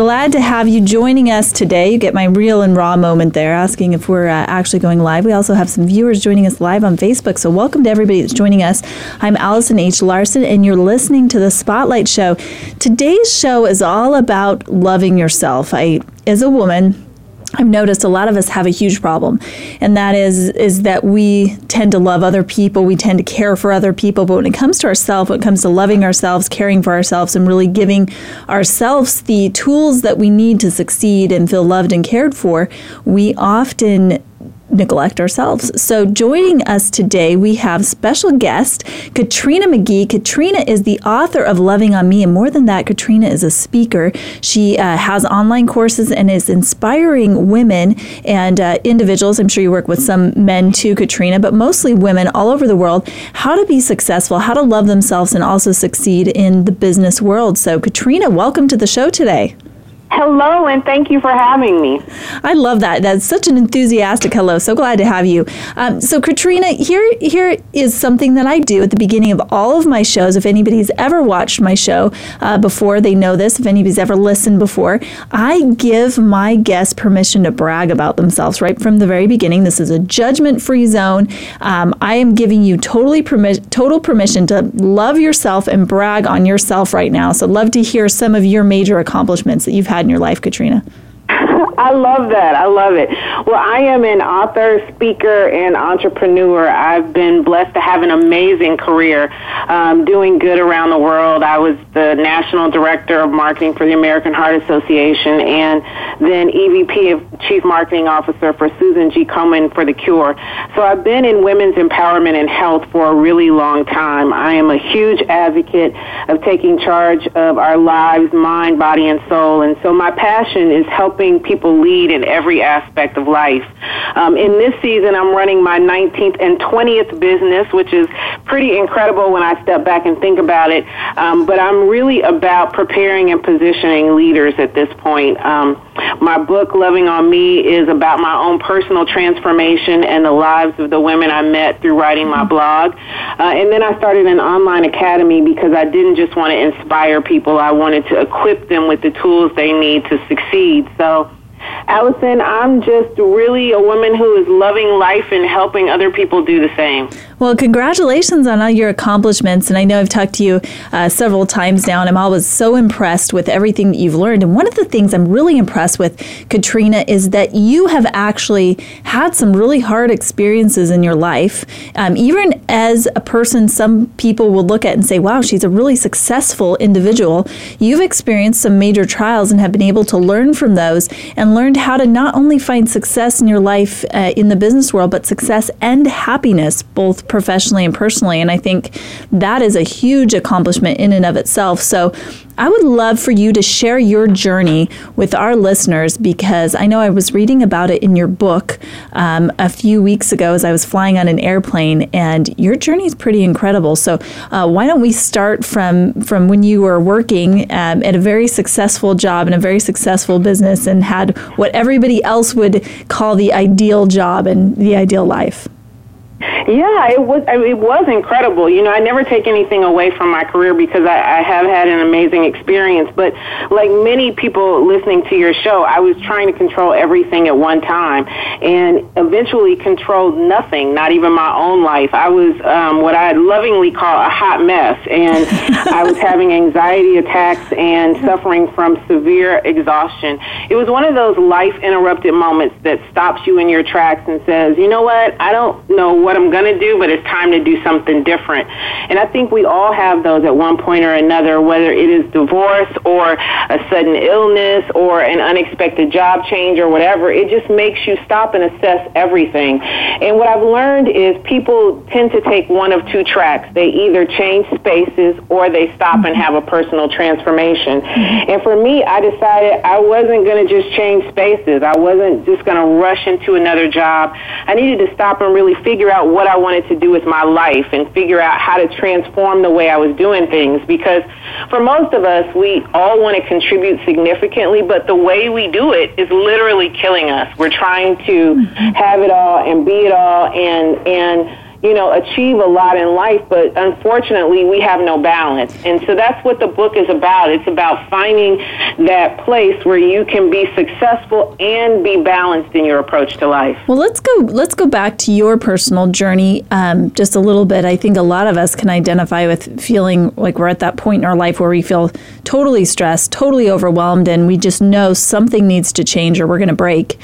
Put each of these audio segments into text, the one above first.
Glad to have you joining us today. You get my real and raw moment there, asking if we're uh, actually going live. We also have some viewers joining us live on Facebook. So, welcome to everybody that's joining us. I'm Allison H. Larson, and you're listening to the Spotlight Show. Today's show is all about loving yourself. I, as a woman, I've noticed a lot of us have a huge problem, and that is is that we tend to love other people, we tend to care for other people, but when it comes to ourselves, when it comes to loving ourselves, caring for ourselves, and really giving ourselves the tools that we need to succeed and feel loved and cared for, we often neglect ourselves. So, joining us today, we have special guest Katrina McGee. Katrina is the author of Loving on Me, and more than that, Katrina is a speaker. She uh, has online courses and is inspiring women and uh, individuals. I'm sure you work with some men too, Katrina, but mostly women all over the world how to be successful, how to love themselves, and also succeed in the business world. So, Katrina, welcome to the show today. Hello, and thank you for having me. I love that. That's such an enthusiastic hello. So glad to have you. Um, so, Katrina, here here is something that I do at the beginning of all of my shows. If anybody's ever watched my show uh, before, they know this. If anybody's ever listened before, I give my guests permission to brag about themselves right from the very beginning. This is a judgment-free zone. Um, I am giving you totally permi- total permission to love yourself and brag on yourself right now. So, love to hear some of your major accomplishments that you've had in your life, Katrina? I love that. I love it. Well, I am an author, speaker, and entrepreneur. I've been blessed to have an amazing career um, doing good around the world. I was the national director of marketing for the American Heart Association and then EVP of Chief Marketing Officer for Susan G. Komen for The Cure. So I've been in women's empowerment and health for a really long time. I am a huge advocate of taking charge of our lives, mind, body, and soul. And so my passion is helping people people lead in every aspect of life. Um, in this season, I'm running my 19th and 20th business, which is pretty incredible when I step back and think about it. Um, but I'm really about preparing and positioning leaders at this point. Um, my book, Loving on Me, is about my own personal transformation and the lives of the women I met through writing my blog. Uh, and then I started an online academy because I didn't just want to inspire people, I wanted to equip them with the tools they need to succeed. So, Allison, I'm just really a woman who is loving life and helping other people do the same. Well, congratulations on all your accomplishments. And I know I've talked to you uh, several times now, and I'm always so impressed with everything that you've learned. And one of the things I'm really impressed with, Katrina, is that you have actually had some really hard experiences in your life. Um, even as a person, some people will look at and say, wow, she's a really successful individual. You've experienced some major trials and have been able to learn from those and learned how to not only find success in your life uh, in the business world, but success and happiness, both professionally and personally. And I think that is a huge accomplishment in and of itself. So I would love for you to share your journey with our listeners because I know I was reading about it in your book um, a few weeks ago as I was flying on an airplane, and your journey is pretty incredible. So, uh, why don't we start from from when you were working um, at a very successful job in a very successful business and had what everybody else would call the ideal job and the ideal life? Yeah, it was it was incredible. You know, I never take anything away from my career because I, I have had an amazing experience. But like many people listening to your show, I was trying to control everything at one time, and eventually controlled nothing, not even my own life. I was um, what I lovingly call a hot mess, and I was having anxiety attacks and suffering from severe exhaustion. It was one of those life interrupted moments that stops you in your tracks and says, "You know what? I don't know what." What I'm going to do, but it's time to do something different. And I think we all have those at one point or another, whether it is divorce or a sudden illness or an unexpected job change or whatever. It just makes you stop and assess everything. And what I've learned is people tend to take one of two tracks. They either change spaces or they stop and have a personal transformation. And for me, I decided I wasn't going to just change spaces. I wasn't just going to rush into another job. I needed to stop and really figure out what I wanted to do with my life and figure out how to transform the way I was doing things because for most of us, we all want to contribute significantly, but the way we do it is literally killing us. We're trying to mm-hmm. have it all and be it all and and you know, achieve a lot in life, but unfortunately we have no balance. And so that's what the book is about. It's about finding that place where you can be successful and be balanced in your approach to life. Well, let's go let's go back to your personal journey um, just a little bit. I think a lot of us can identify with feeling like we're at that point in our life where we feel totally stressed, totally overwhelmed, and we just know something needs to change or we're going to break.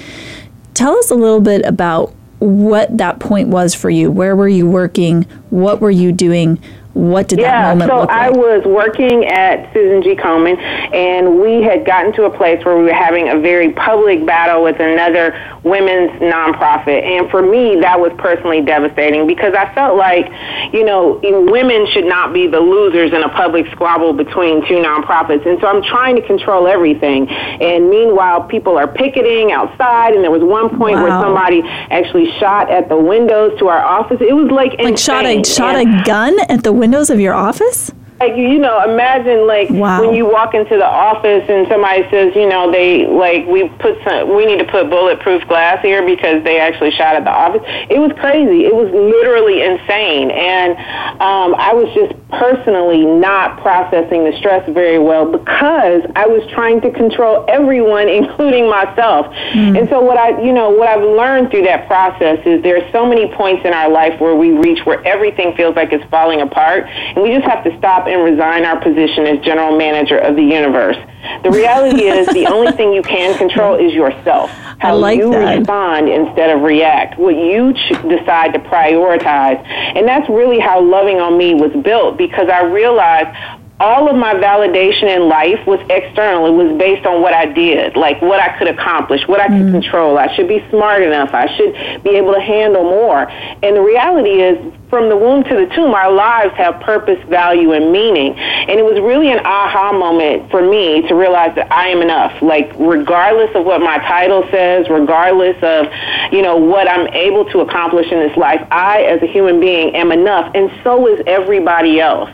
Tell us a little bit about what that point was for you. Where were you working? What were you doing? What did yeah, that moment so look like? I was working at Susan G. Komen, and we had gotten to a place where we were having a very public battle with another women's nonprofit. And for me, that was personally devastating because I felt like, you know, women should not be the losers in a public squabble between two nonprofits. And so I'm trying to control everything. And meanwhile, people are picketing outside, and there was one point wow. where somebody actually shot at the windows to our office. It was like, like insane. shot a shot and, a gun at the window windows of your office? Like you know imagine like wow. when you walk into the office and somebody says you know they like we put some we need to put bulletproof glass here because they actually shot at the office it was crazy it was literally insane and um, i was just personally not processing the stress very well because i was trying to control everyone including myself mm. and so what i you know what i've learned through that process is there are so many points in our life where we reach where everything feels like it's falling apart and we just have to stop and resign our position as general manager of the universe. The reality is the only thing you can control is yourself. How like you that. respond instead of react. What you ch- decide to prioritize. And that's really how Loving on Me was built because I realized all of my validation in life was external. It was based on what I did, like what I could accomplish, what I could mm. control. I should be smart enough. I should be able to handle more. And the reality is, from the womb to the tomb, our lives have purpose, value, and meaning. And it was really an aha moment for me to realize that I am enough. Like, regardless of what my title says, regardless of, you know, what I'm able to accomplish in this life, I, as a human being, am enough, and so is everybody else.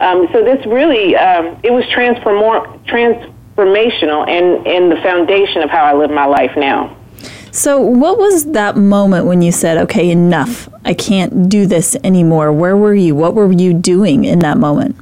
Um, so this really, um, it was transform- transformational and, and the foundation of how I live my life now. So, what was that moment when you said, okay, enough? I can't do this anymore? Where were you? What were you doing in that moment?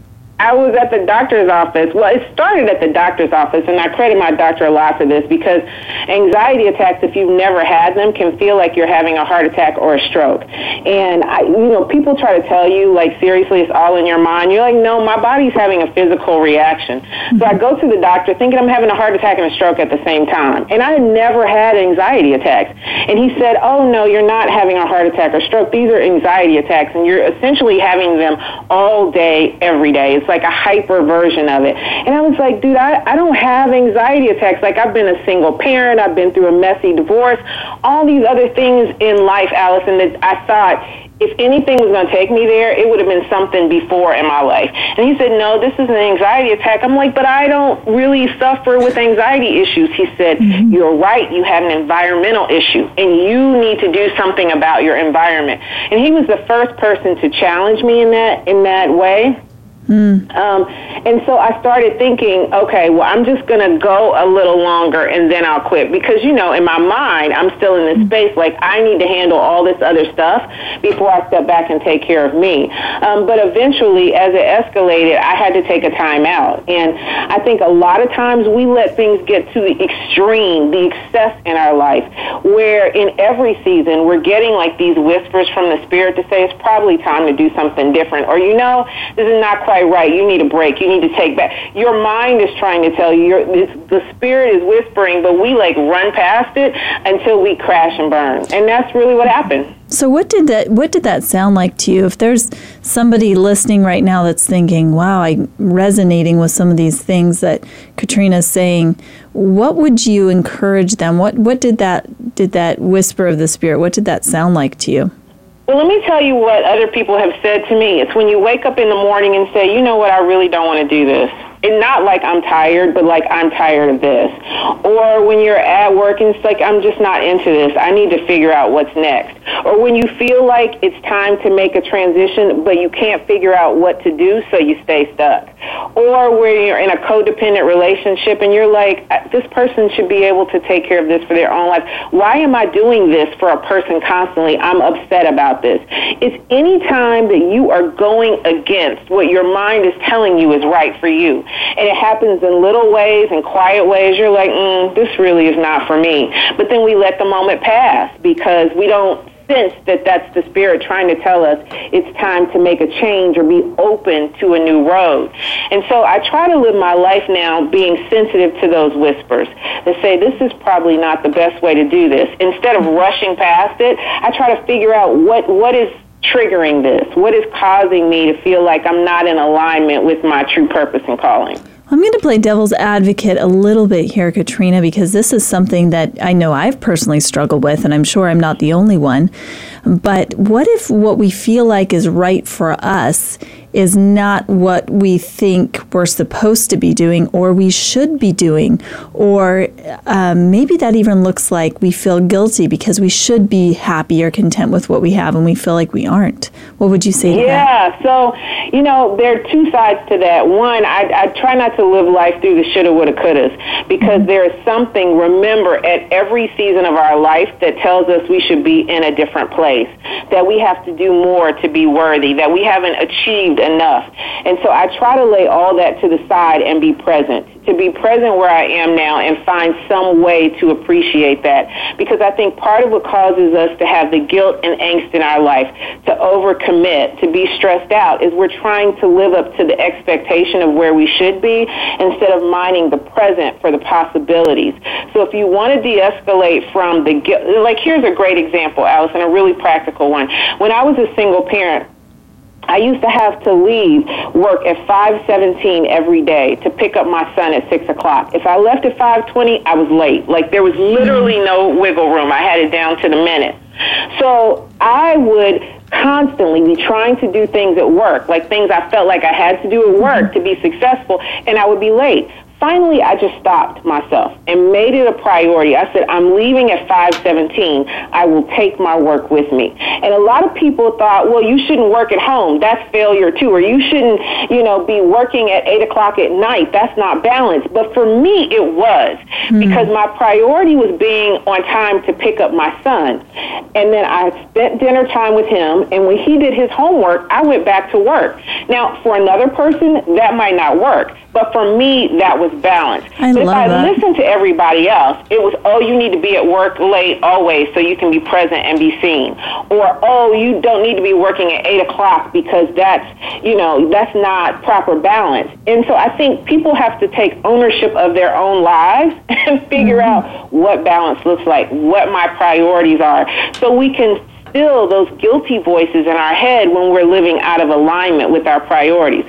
I was at the doctor's office. Well, it started at the doctor's office, and I credit my doctor a lot for this because anxiety attacks, if you've never had them, can feel like you're having a heart attack or a stroke. And I, you know, people try to tell you like seriously, it's all in your mind. You're like, no, my body's having a physical reaction. So I go to the doctor thinking I'm having a heart attack and a stroke at the same time, and I had never had anxiety attacks. And he said, oh no, you're not having a heart attack or stroke. These are anxiety attacks, and you're essentially having them all day, every day. It's like a hyper version of it. And I was like, dude, I, I don't have anxiety attacks. Like, I've been a single parent, I've been through a messy divorce, all these other things in life, Allison, that I thought if anything was going to take me there, it would have been something before in my life. And he said, No, this is an anxiety attack. I'm like, But I don't really suffer with anxiety issues. He said, mm-hmm. You're right. You have an environmental issue, and you need to do something about your environment. And he was the first person to challenge me in that in that way. Mm. Um, and so I started thinking, okay, well, I'm just going to go a little longer and then I'll quit. Because, you know, in my mind, I'm still in this mm. space like I need to handle all this other stuff before I step back and take care of me. Um, but eventually, as it escalated, I had to take a time out. And I think a lot of times we let things get to the extreme, the excess in our life, where in every season we're getting like these whispers from the Spirit to say it's probably time to do something different. Or, you know, this is not quite quite right. You need a break. You need to take back. Your mind is trying to tell you. Your, the spirit is whispering, but we like run past it until we crash and burn, and that's really what happened. So what did that what did that sound like to you? If there's somebody listening right now that's thinking, "Wow, I'm resonating with some of these things that Katrina's saying," what would you encourage them? What what did that did that whisper of the spirit? What did that sound like to you? Well, let me tell you what other people have said to me. It's when you wake up in the morning and say, "You know what? I really don't want to do this." And not like I'm tired, but like I'm tired of this. Or when you're at work and it's like I'm just not into this. I need to figure out what's next. Or when you feel like it's time to make a transition, but you can't figure out what to do, so you stay stuck. Or when you're in a codependent relationship and you're like, this person should be able to take care of this for their own life. Why am I doing this for a person constantly? I'm upset about this. It's any time that you are going against what your mind is telling you is right for you and it happens in little ways and quiet ways. You're like, mm, this really is not for me. But then we let the moment pass because we don't sense that that's the spirit trying to tell us it's time to make a change or be open to a new road. And so I try to live my life now being sensitive to those whispers that say this is probably not the best way to do this. Instead of rushing past it, I try to figure out what what is triggering this? What is causing me to feel like I'm not in alignment with my true purpose and calling? I'm going to play devil's advocate a little bit here, Katrina, because this is something that I know I've personally struggled with, and I'm sure I'm not the only one. But what if what we feel like is right for us is not what we think we're supposed to be doing or we should be doing. Or um, maybe that even looks like we feel guilty because we should be happy or content with what we have and we feel like we aren't. What would you say to yeah, that? Yeah, so, you know, there are two sides to that. One, I, I try not to live life through the shoulda, woulda, couldas because mm-hmm. there is something, remember, at every season of our life that tells us we should be in a different place, that we have to do more to be worthy, that we haven't achieved enough. And so I try to lay all that to the side and be present, to be present where I am now and find some way to appreciate that. Because I think part of what causes us to have the guilt and angst in our life, to overcommit, to be stressed out, is we're trying to live up to the expectation of where we should be instead of mining the present for the possibilities. So if you want to de-escalate from the guilt, like here's a great example, Allison, a really practical one. When I was a single parent, I used to have to leave work at 5:17 every day to pick up my son at six o'clock. If I left at 5:20, I was late. Like there was literally no wiggle room. I had it down to the minute. So I would constantly be trying to do things at work, like things I felt like I had to do at work to be successful, and I would be late finally I just stopped myself and made it a priority. I said, I'm leaving at 517. I will take my work with me. And a lot of people thought, well, you shouldn't work at home. That's failure too. Or you shouldn't, you know, be working at 8 o'clock at night. That's not balanced. But for me, it was mm-hmm. because my priority was being on time to pick up my son. And then I spent dinner time with him. And when he did his homework, I went back to work. Now, for another person, that might not work. But for me, that was balance. I but if I that. listened to everybody else, it was, oh, you need to be at work late always so you can be present and be seen. Or, oh, you don't need to be working at 8 o'clock because that's, you know, that's not proper balance. And so I think people have to take ownership of their own lives and figure mm-hmm. out what balance looks like, what my priorities are, so we can still those guilty voices in our head when we're living out of alignment with our priorities.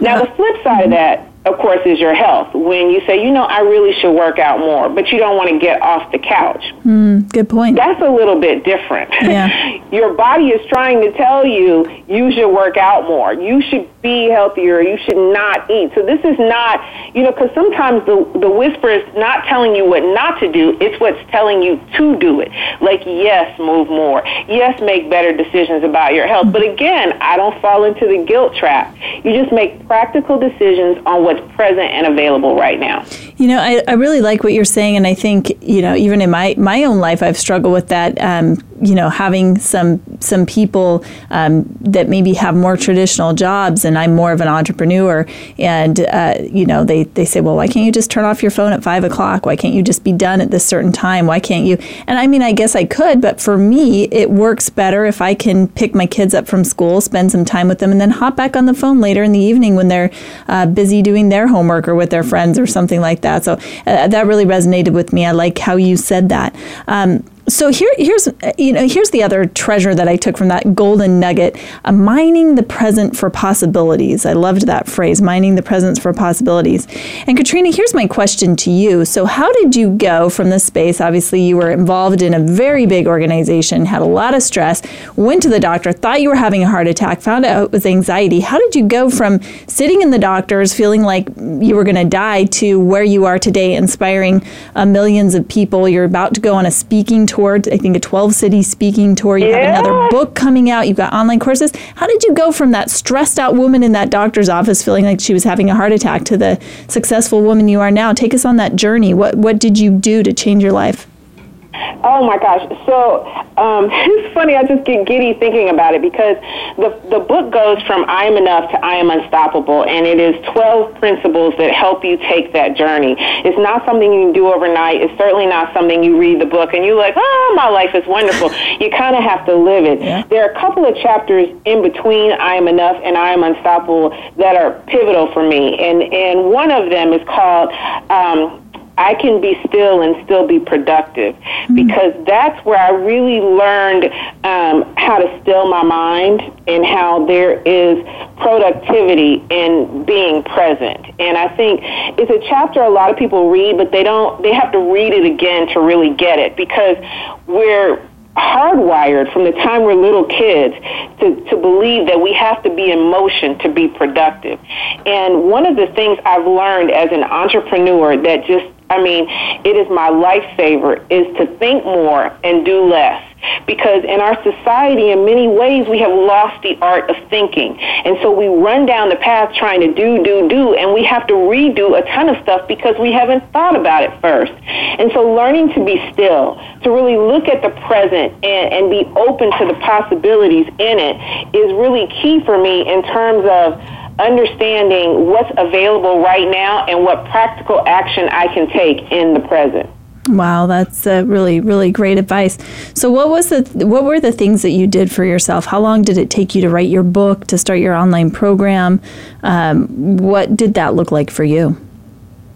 Now, the flip side of that of course, is your health. When you say, you know, I really should work out more, but you don't want to get off the couch. Mm, good point. That's a little bit different. Yeah. your body is trying to tell you you should work out more. You should be healthier. You should not eat. So this is not, you know, because sometimes the the whisper is not telling you what not to do. It's what's telling you to do it. Like, yes, move more. Yes, make better decisions about your health. But again, I don't fall into the guilt trap. You just make practical decisions on what what's present and available right now. You know, I, I really like what you're saying, and I think you know, even in my my own life, I've struggled with that. Um, you know, having some some people um, that maybe have more traditional jobs, and I'm more of an entrepreneur, and uh, you know they they say, well, why can't you just turn off your phone at five o'clock? Why can't you just be done at this certain time? Why can't you? And I mean, I guess I could, but for me, it works better if I can pick my kids up from school, spend some time with them, and then hop back on the phone later in the evening when they're uh, busy doing their homework or with their friends or something like that. So uh, that really resonated with me. I like how you said that. Um, so here, here's you know here's the other treasure that I took from that golden nugget: uh, mining the present for possibilities. I loved that phrase, mining the present for possibilities. And Katrina, here's my question to you: So how did you go from this space? Obviously, you were involved in a very big organization, had a lot of stress, went to the doctor, thought you were having a heart attack, found out it was anxiety. How did you go from sitting in the doctors, feeling like you were going to die, to where you are today, inspiring uh, millions of people? You're about to go on a speaking tour tour, I think a 12 city speaking tour. You yeah. have another book coming out. You've got online courses. How did you go from that stressed out woman in that doctor's office feeling like she was having a heart attack to the successful woman you are now? Take us on that journey. What, what did you do to change your life? Oh my gosh! So um, it's funny. I just get giddy thinking about it because the the book goes from I am enough to I am unstoppable, and it is twelve principles that help you take that journey. It's not something you can do overnight. It's certainly not something you read the book and you're like, oh, my life is wonderful. you kind of have to live it. Yeah. There are a couple of chapters in between I am enough and I am unstoppable that are pivotal for me, and and one of them is called. Um, I can be still and still be productive mm-hmm. because that's where I really learned um, how to still my mind and how there is productivity in being present. And I think it's a chapter a lot of people read, but they don't, they have to read it again to really get it because we're hardwired from the time we're little kids to, to believe that we have to be in motion to be productive. And one of the things I've learned as an entrepreneur that just I mean, it is my lifesaver is to think more and do less. Because in our society, in many ways, we have lost the art of thinking. And so we run down the path trying to do, do, do, and we have to redo a ton of stuff because we haven't thought about it first. And so learning to be still, to really look at the present and, and be open to the possibilities in it is really key for me in terms of understanding what's available right now and what practical action I can take in the present. Wow, that's uh, really really great advice. So, what was the what were the things that you did for yourself? How long did it take you to write your book, to start your online program? Um, what did that look like for you?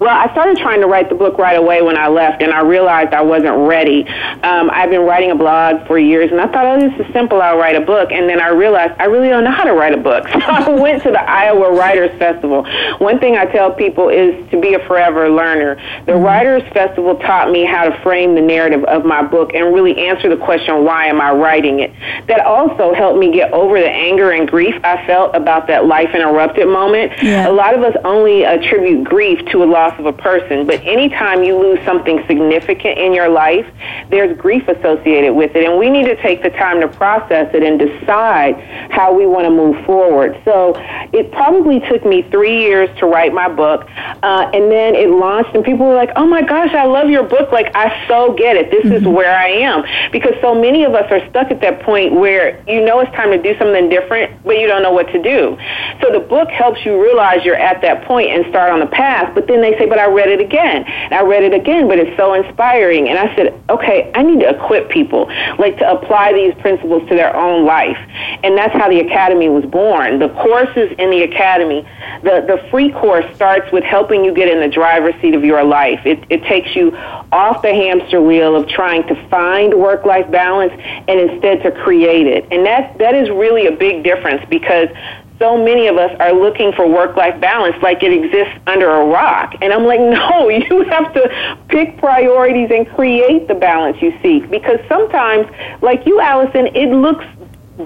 Well, I started trying to write the book right away when I left, and I realized I wasn't ready. Um, I've been writing a blog for years, and I thought, oh, this is simple. I'll write a book. And then I realized I really don't know how to write a book. So I went to the Iowa Writers Festival. One thing I tell people is to be a forever learner. The mm-hmm. Writers Festival taught me how to frame the narrative of my book and really answer the question, why am I writing it? That also helped me get over the anger and grief I felt about that life interrupted moment. Yeah. A lot of us only attribute grief to a loss loss of a person, but anytime you lose something significant in your life, there's grief associated with it. And we need to take the time to process it and decide how we want to move forward. So it probably took me three years to write my book. Uh, and then it launched, and people were like, oh my gosh, I love your book. Like, I so get it. This mm-hmm. is where I am. Because so many of us are stuck at that point where you know it's time to do something different, but you don't know what to do. So the book helps you realize you're at that point and start on the path. But then they say, but I read it again. And I read it again, but it's so inspiring. And I said, okay, I need to equip people, like to apply these principles to their own life. And that's how the Academy was born. The courses in the Academy, the, the free course starts with helping you get in the driver's seat of your life. It, it takes you off the hamster wheel of trying to find work-life balance and instead to create it. And that, that is really a big difference because so many of us are looking for work life balance like it exists under a rock. And I'm like, no, you have to pick priorities and create the balance you seek. Because sometimes, like you, Allison, it looks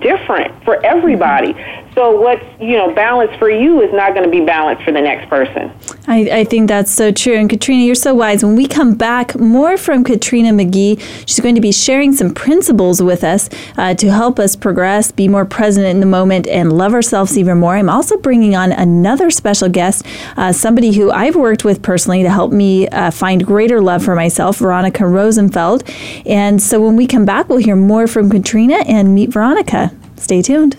different for everybody. So what's you know balanced for you is not going to be balanced for the next person. I, I think that's so true. And Katrina, you're so wise. When we come back, more from Katrina McGee. She's going to be sharing some principles with us uh, to help us progress, be more present in the moment, and love ourselves even more. I'm also bringing on another special guest, uh, somebody who I've worked with personally to help me uh, find greater love for myself, Veronica Rosenfeld. And so when we come back, we'll hear more from Katrina and meet Veronica. Stay tuned.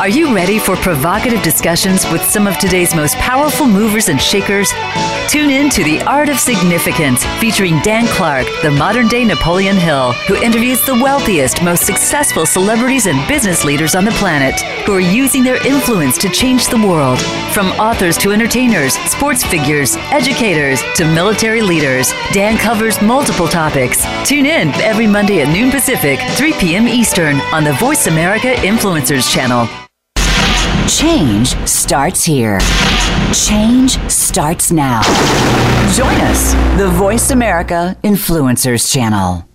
Are you ready for provocative discussions with some of today's most powerful movers and shakers? Tune in to The Art of Significance, featuring Dan Clark, the modern day Napoleon Hill, who interviews the wealthiest, most successful celebrities and business leaders on the planet who are using their influence to change the world. From authors to entertainers, sports figures, educators to military leaders, Dan covers multiple topics. Tune in every Monday at noon Pacific, 3 p.m. Eastern on the Voice America Influencers channel. Change starts here. Change starts now. Join us, the Voice America Influencers Channel.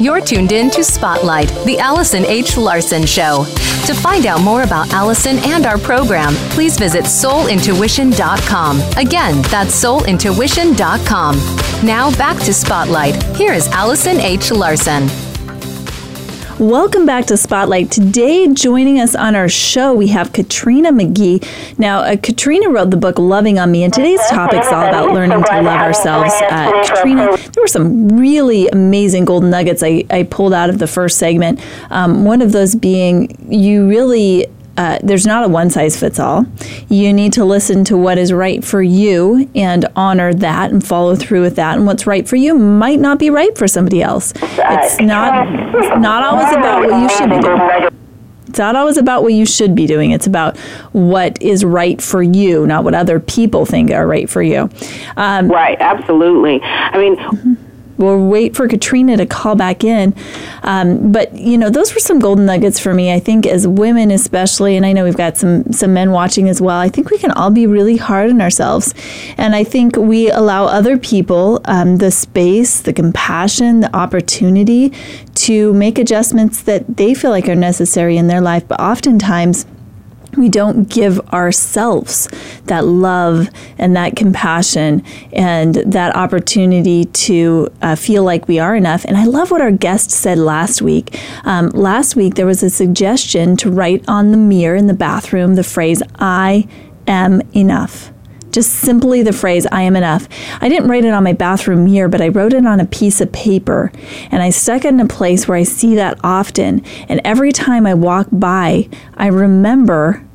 You're tuned in to Spotlight, the Allison H. Larson Show. To find out more about Allison and our program, please visit soulintuition.com. Again, that's soulintuition.com. Now back to Spotlight. Here is Allison H. Larson. Welcome back to Spotlight. Today, joining us on our show, we have Katrina McGee. Now, uh, Katrina wrote the book Loving on Me, and today's topic is all about learning to love ourselves. Uh, Katrina, there were some really amazing golden nuggets I, I pulled out of the first segment. Um, one of those being you really uh, there's not a one size fits all. You need to listen to what is right for you and honor that and follow through with that. And what's right for you might not be right for somebody else. It's not it's not always about what you should be doing. It's not always about what you should be doing. It's about what is right for you, not what other people think are right for you. Um, right, absolutely. I mean, mm-hmm we'll wait for Katrina to call back in. Um, but you know, those were some golden nuggets for me. I think as women, especially, and I know we've got some some men watching as well. I think we can all be really hard on ourselves, and I think we allow other people um, the space, the compassion, the opportunity to make adjustments that they feel like are necessary in their life. But oftentimes we don't give ourselves that love and that compassion and that opportunity to uh, feel like we are enough. And I love what our guest said last week. Um, last week, there was a suggestion to write on the mirror in the bathroom the phrase, I am enough just simply the phrase, I am enough. I didn't write it on my bathroom mirror, but I wrote it on a piece of paper and I stuck it in a place where I see that often. And every time I walk by, I remember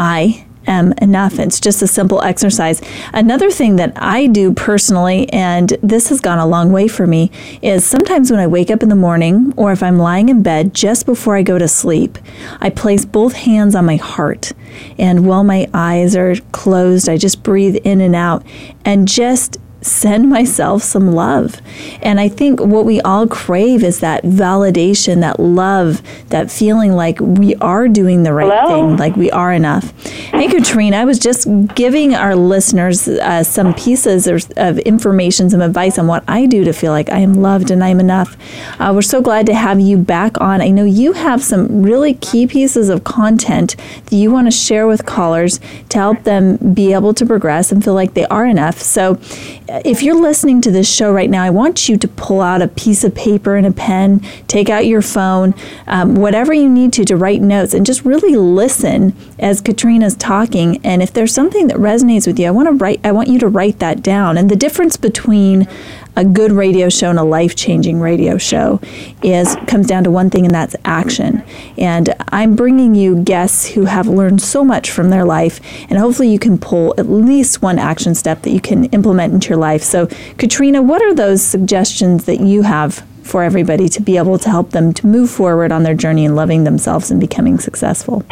I am enough. It's just a simple exercise. Another thing that I do personally, and this has gone a long way for me, is sometimes when I wake up in the morning or if I'm lying in bed just before I go to sleep, I place both hands on my heart. And while my eyes are closed, I just breathe in and out and just send myself some love. And I think what we all crave is that validation, that love, that feeling like we are doing the right Hello? thing, like we are enough. Hey, Katrina, I was just giving our listeners uh, some pieces of information, some advice on what I do to feel like I am loved and I'm enough. Uh, we're so glad to have you back on. I know you have some really key pieces of content that you want to share with callers to help them be able to progress and feel like they are enough. So, if you're listening to this show right now, I want you to pull out a piece of paper and a pen, take out your phone, um, whatever you need to to write notes, and just really listen as Katrina's talking. And if there's something that resonates with you, I want to write. I want you to write that down. And the difference between a good radio show and a life-changing radio show is comes down to one thing and that's action and i'm bringing you guests who have learned so much from their life and hopefully you can pull at least one action step that you can implement into your life so katrina what are those suggestions that you have for everybody to be able to help them to move forward on their journey in loving themselves and becoming successful?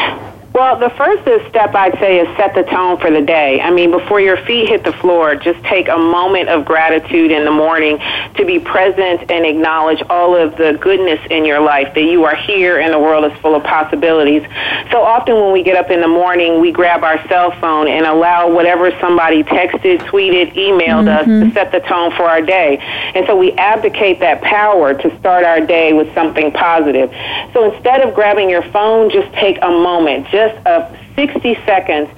Well, the first step I'd say is set the tone for the day. I mean, before your feet hit the floor, just take a moment of gratitude in the morning to be present and acknowledge all of the goodness in your life, that you are here and the world is full of possibilities. So often when we get up in the morning, we grab our cell phone and allow whatever somebody texted, tweeted, emailed mm-hmm. us to set the tone for our day. And so we abdicate that power to start our day with something positive. So instead of grabbing your phone, just take a moment. Just just a 60 seconds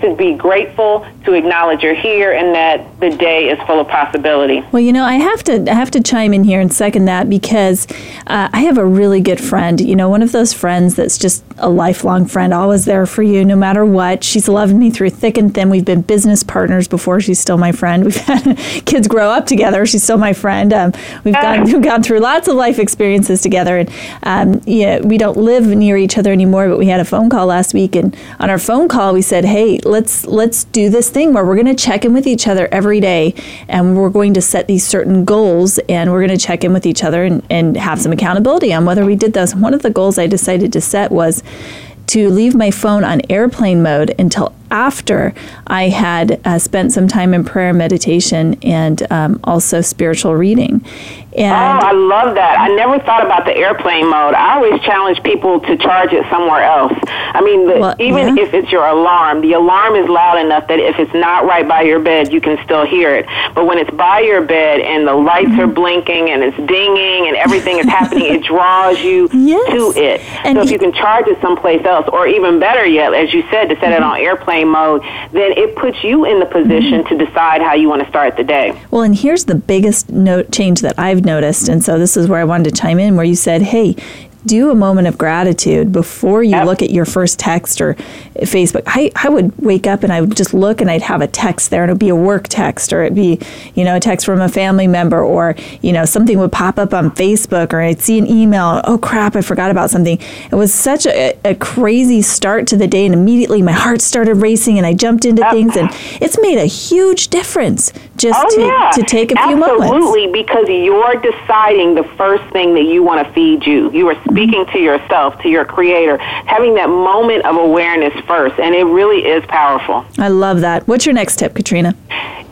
to be grateful, to acknowledge you're here, and that the day is full of possibility. Well, you know, I have to I have to chime in here and second that because uh, I have a really good friend. You know, one of those friends that's just a lifelong friend, always there for you, no matter what. She's loved me through thick and thin. We've been business partners before. She's still my friend. We've had kids grow up together. She's still my friend. Um, we've gone we've gone through lots of life experiences together, and um, yeah, we don't live near each other anymore. But we had a phone call last week, and on our phone call, we said, "Hey, let's let's do this thing where we're going to check in with each other every day and we're going to set these certain goals and we're going to check in with each other and, and have some accountability on whether we did those. One of the goals I decided to set was to leave my phone on airplane mode until after I had uh, spent some time in prayer meditation and um, also spiritual reading. And oh, I love that. I never thought about the airplane mode. I always challenge people to charge it somewhere else. I mean, the, well, even yeah. if it's your alarm, the alarm is loud enough that if it's not right by your bed, you can still hear it. But when it's by your bed and the lights mm-hmm. are blinking and it's dinging and everything is happening, it draws you yes. to it. And so if you can charge it someplace else, or even better yet, as you said, to set mm-hmm. it on airplane mode, then it puts you in the position mm-hmm. to decide how you want to start the day. Well, and here's the biggest note change that I've noticed. And so this is where I wanted to chime in, where you said, hey, do a moment of gratitude before you look at your first text or Facebook. I, I would wake up and I would just look and I'd have a text there and it'd be a work text or it'd be, you know, a text from a family member or, you know, something would pop up on Facebook or I'd see an email. Oh crap, I forgot about something. It was such a, a crazy start to the day and immediately my heart started racing and I jumped into things and it's made a huge difference just oh, to, yeah. to take a few Absolutely, moments. Absolutely, because you're deciding the first thing that you want to feed you. You are speaking to yourself, to your creator, having that moment of awareness first, and it really is powerful. I love that. What's your next tip, Katrina?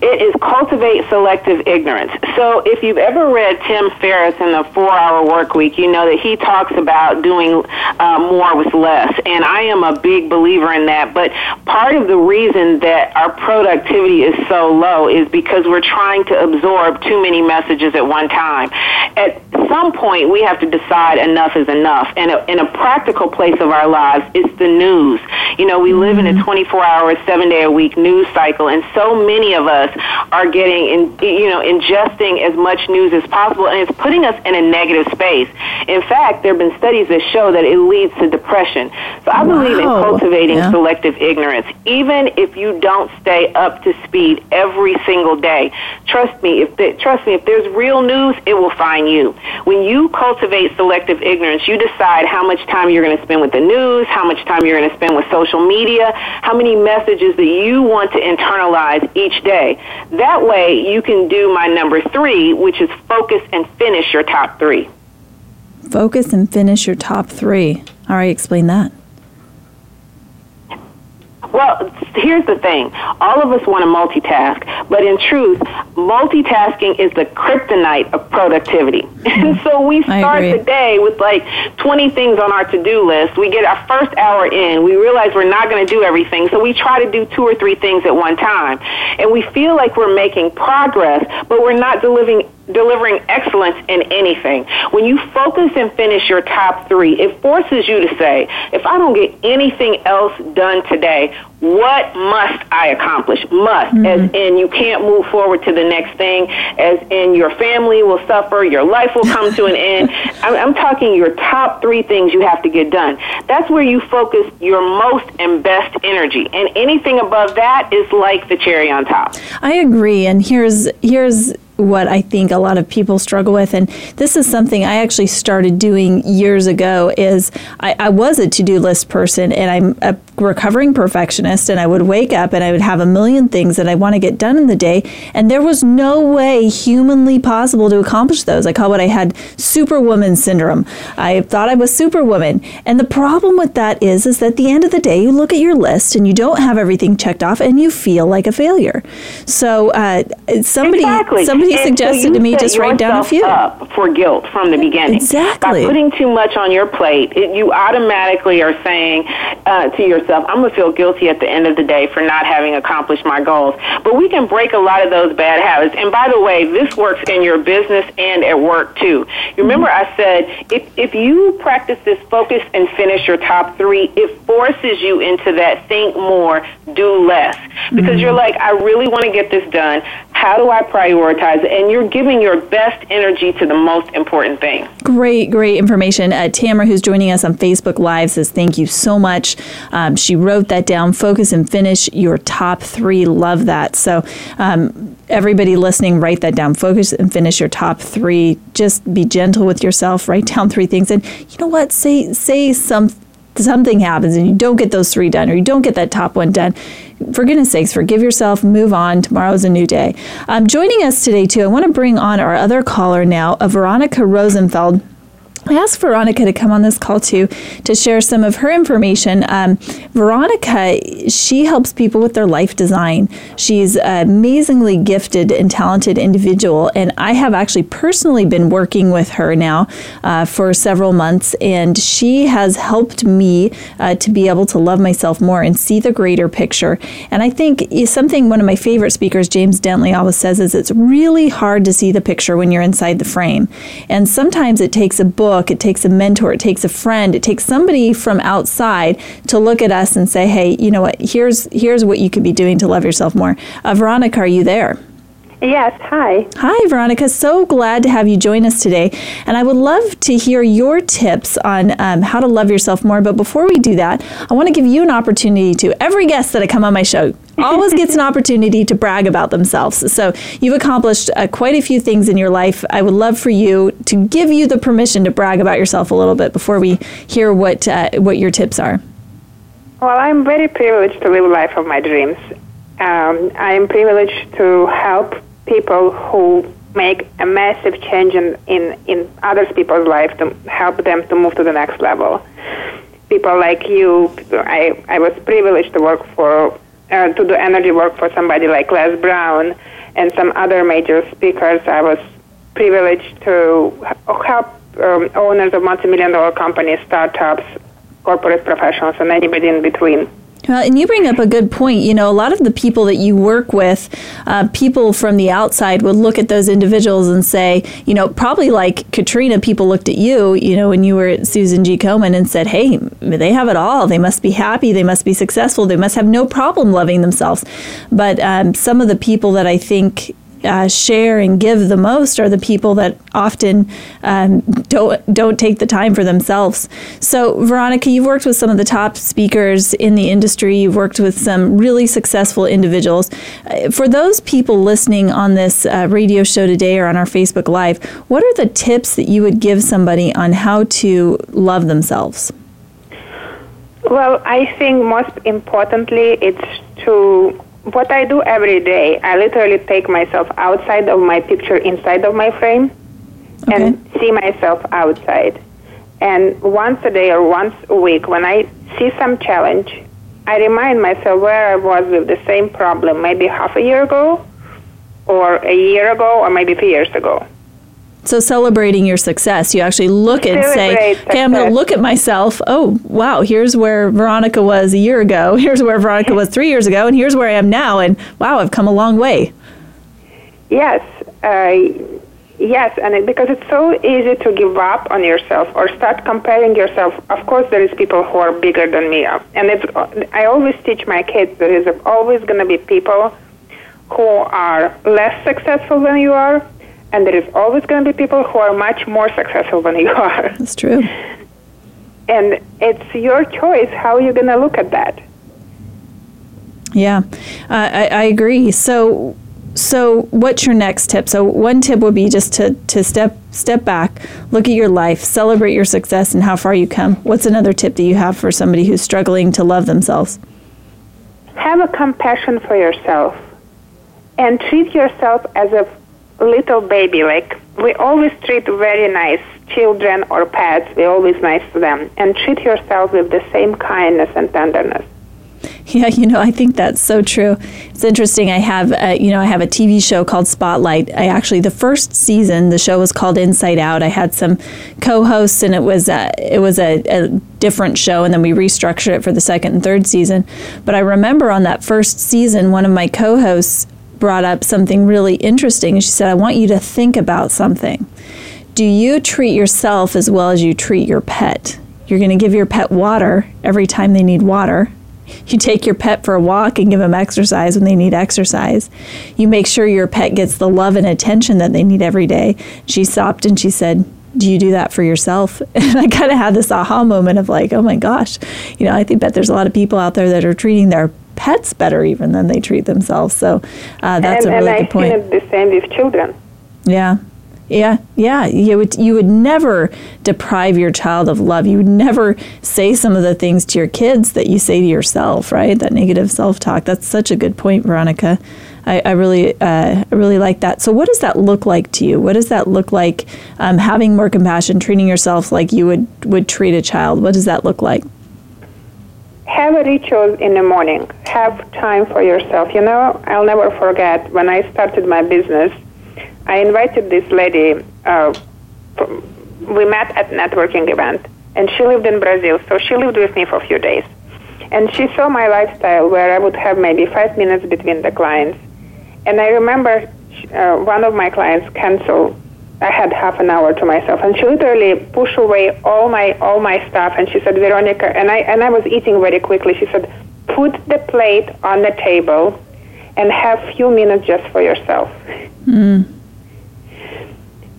It is cultivate selective ignorance. So, if you've ever read Tim Ferriss in the Four Hour Work Week, you know that he talks about doing uh, more with less, and I am a big believer in that. But part of the reason that our productivity is so low is because we're trying to absorb too many messages at one time. At some point, we have to decide enough is enough. And in a practical place of our lives, it's the news. You know, we live in a mm-hmm. 24 hour, seven day a week news cycle, and so many of us are getting, in, you know, ingesting as much news as possible, and it's putting us in a negative space. In fact, there have been studies that show that it leads to depression. So I wow. believe in cultivating yeah. selective ignorance, even if you don't stay up to speed every single day. Trust me, if the, trust me, if there's real news, it will find you. When you cultivate selective ignorance, you decide how much time you're going to spend with the news, how much time you're going to spend with social media, how many messages that you want to internalize each day. That way, you can do my number three, which is focus and finish your top three. Focus and finish your top three. All right, explain that. Well, here's the thing. All of us want to multitask, but in truth, multitasking is the kryptonite of productivity. And so we start the day with like 20 things on our to-do list. We get our first hour in. We realize we're not going to do everything, so we try to do two or three things at one time. And we feel like we're making progress, but we're not delivering delivering excellence in anything. When you focus and finish your top three, it forces you to say, if I don't get anything else done today, what must I accomplish? Must, mm-hmm. as in you can't move forward to the next thing, as in your family will suffer, your life will come to an end. I'm, I'm talking your top three things you have to get done. That's where you focus your most and best energy, and anything above that is like the cherry on top. I agree, and here's here's what I think a lot of people struggle with. And this is something I actually started doing years ago is I, I was a to-do list person and I'm a recovering perfectionist and I would wake up and I would have a million things that I want to get done in the day. And there was no way humanly possible to accomplish those. I call what I had superwoman syndrome. I thought I was superwoman. And the problem with that is, is that at the end of the day, you look at your list and you don't have everything checked off and you feel like a failure. So uh, somebody, exactly. somebody and suggested so to me just write down a few. Up for guilt from the beginning. Exactly. By putting too much on your plate, it, you automatically are saying uh, to yourself, I'm going to feel guilty at the end of the day for not having accomplished my goals. But we can break a lot of those bad habits. And by the way, this works in your business and at work too. You remember I said if, if you practice this focus and finish your top three, it forces you into that think more, do less. Because mm-hmm. you're like, I really want to get this done. How do I prioritize? And you're giving your best energy to the most important thing. Great, great information. Uh, Tamara, who's joining us on Facebook Live, says thank you so much. Um, she wrote that down. Focus and finish your top three. Love that. So, um, everybody listening, write that down. Focus and finish your top three. Just be gentle with yourself. Write down three things, and you know what? Say say some something happens and you don't get those three done or you don't get that top one done for goodness sakes, forgive yourself, move on. Tomorrow's a new day. Um, joining us today, too, I want to bring on our other caller now, Veronica Rosenfeld. I asked Veronica to come on this call too to share some of her information. Um, Veronica, she helps people with their life design. She's an amazingly gifted and talented individual, and I have actually personally been working with her now uh, for several months, and she has helped me uh, to be able to love myself more and see the greater picture. And I think something one of my favorite speakers, James Dentley, always says is it's really hard to see the picture when you're inside the frame, and sometimes it takes a book book, it takes a mentor, it takes a friend, it takes somebody from outside to look at us and say, hey, you know what, here's, here's what you could be doing to love yourself more. Uh, Veronica, are you there? Yes, hi. Hi, Veronica. So glad to have you join us today. And I would love to hear your tips on um, how to love yourself more. But before we do that, I want to give you an opportunity to, every guest that I come on my show always gets an opportunity to brag about themselves. So you've accomplished uh, quite a few things in your life. I would love for you to give you the permission to brag about yourself a little bit before we hear what, uh, what your tips are. Well, I'm very privileged to live a life of my dreams. Um, I am privileged to help people who make a massive change in, in, in other people's lives to help them to move to the next level. People like you, I, I was privileged to work for, uh, to do energy work for somebody like Les Brown and some other major speakers. I was privileged to help um, owners of multi-million dollar companies, startups, corporate professionals, and anybody in between. Well, and you bring up a good point. You know, a lot of the people that you work with, uh, people from the outside would look at those individuals and say, you know, probably like Katrina, people looked at you, you know, when you were at Susan G. Komen and said, hey, they have it all. They must be happy. They must be successful. They must have no problem loving themselves. But um, some of the people that I think uh, share and give the most are the people that often um, don't don't take the time for themselves. So, Veronica, you've worked with some of the top speakers in the industry. You've worked with some really successful individuals. Uh, for those people listening on this uh, radio show today or on our Facebook Live, what are the tips that you would give somebody on how to love themselves? Well, I think most importantly, it's to what I do every day, I literally take myself outside of my picture, inside of my frame, okay. and see myself outside. And once a day or once a week, when I see some challenge, I remind myself where I was with the same problem, maybe half a year ago, or a year ago, or maybe two years ago. So celebrating your success, you actually look and say, "Okay, I'm going to look at myself. Oh, wow! Here's where Veronica was a year ago. Here's where Veronica was three years ago, and here's where I am now. And wow, I've come a long way." Yes, uh, yes, and it, because it's so easy to give up on yourself or start comparing yourself. Of course, there is people who are bigger than me, and it's, I always teach my kids there is always going to be people who are less successful than you are and there is always going to be people who are much more successful than you are. That's true. And it's your choice how you're going to look at that. Yeah, uh, I, I agree. So, so what's your next tip? So one tip would be just to, to step step back, look at your life, celebrate your success and how far you come. What's another tip that you have for somebody who's struggling to love themselves? Have a compassion for yourself and treat yourself as a little baby. Like we always treat very nice children or pets, we're always nice to them. And treat yourself with the same kindness and tenderness. Yeah, you know, I think that's so true. It's interesting. I have, a, you know, I have a TV show called Spotlight. I actually the first season, the show was called Inside Out. I had some co-hosts, and it was a, it was a, a different show, and then we restructured it for the second and third season. But I remember on that first season, one of my co-hosts brought up something really interesting. She said, "I want you to think about something. Do you treat yourself as well as you treat your pet?" You're going to give your pet water every time they need water you take your pet for a walk and give them exercise when they need exercise. You make sure your pet gets the love and attention that they need every day. She stopped and she said, do you do that for yourself? And I kind of had this aha moment of like, oh my gosh, you know, I think that there's a lot of people out there that are treating their pets better even than they treat themselves. So uh, that's and, a really and good point. And I the same with children. Yeah, yeah, yeah. You would you would never deprive your child of love. You would never say some of the things to your kids that you say to yourself, right? That negative self talk. That's such a good point, Veronica. I, I really, uh, really like that. So, what does that look like to you? What does that look like? Um, having more compassion, treating yourself like you would would treat a child. What does that look like? Have a ritual in the morning. Have time for yourself. You know, I'll never forget when I started my business I invited this lady. Uh, we met at networking event, and she lived in Brazil, so she lived with me for a few days. And she saw my lifestyle, where I would have maybe five minutes between the clients. And I remember uh, one of my clients canceled. I had half an hour to myself, and she literally pushed away all my all my stuff. And she said, "Veronica," and I and I was eating very quickly. She said, "Put the plate on the table, and have few minutes just for yourself." Mm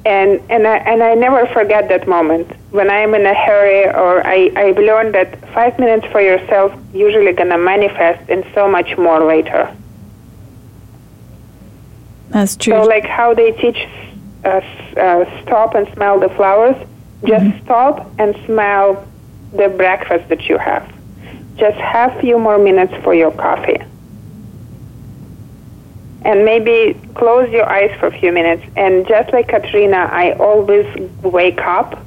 and and I, and I never forget that moment when I'm in a hurry or I I've learned that five minutes for yourself usually gonna manifest in so much more later. That's true. So like how they teach us uh, stop and smell the flowers, just mm-hmm. stop and smell the breakfast that you have. Just have a few more minutes for your coffee and maybe close your eyes for a few minutes. And just like Katrina, I always wake up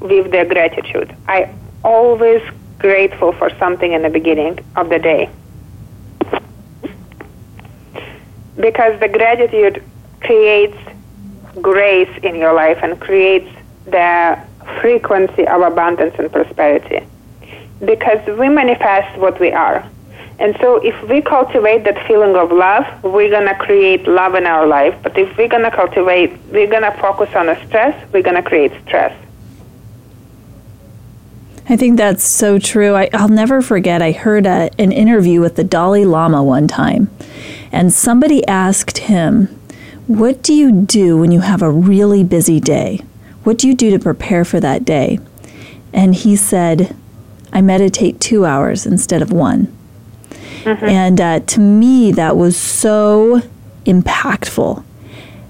with the gratitude. I always grateful for something in the beginning of the day. Because the gratitude creates grace in your life and creates the frequency of abundance and prosperity. Because we manifest what we are. And so if we cultivate that feeling of love, we're going to create love in our life. But if we're going to cultivate, we're going to focus on the stress, we're going to create stress. I think that's so true. I, will never forget, I heard a, an interview with the Dalai Lama one time, and somebody asked him, What do you do when you have a really busy day? What do you do to prepare for that day? And he said, I meditate two hours instead of one. Mm-hmm. And uh, to me, that was so impactful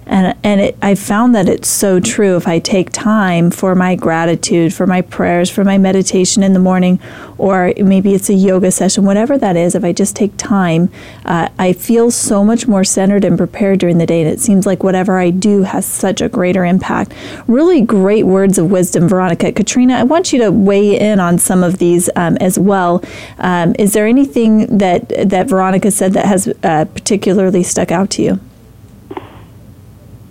and and it, I found that it's so true. If I take time for my gratitude, for my prayers, for my meditation in the morning, or maybe it's a yoga session, whatever that is, if I just take time, uh, I feel so much more centered and prepared during the day. And it seems like whatever I do has such a greater impact. Really great words of wisdom, Veronica. Katrina, I want you to weigh in on some of these um, as well. Um, is there anything that that Veronica said that has uh, particularly stuck out to you?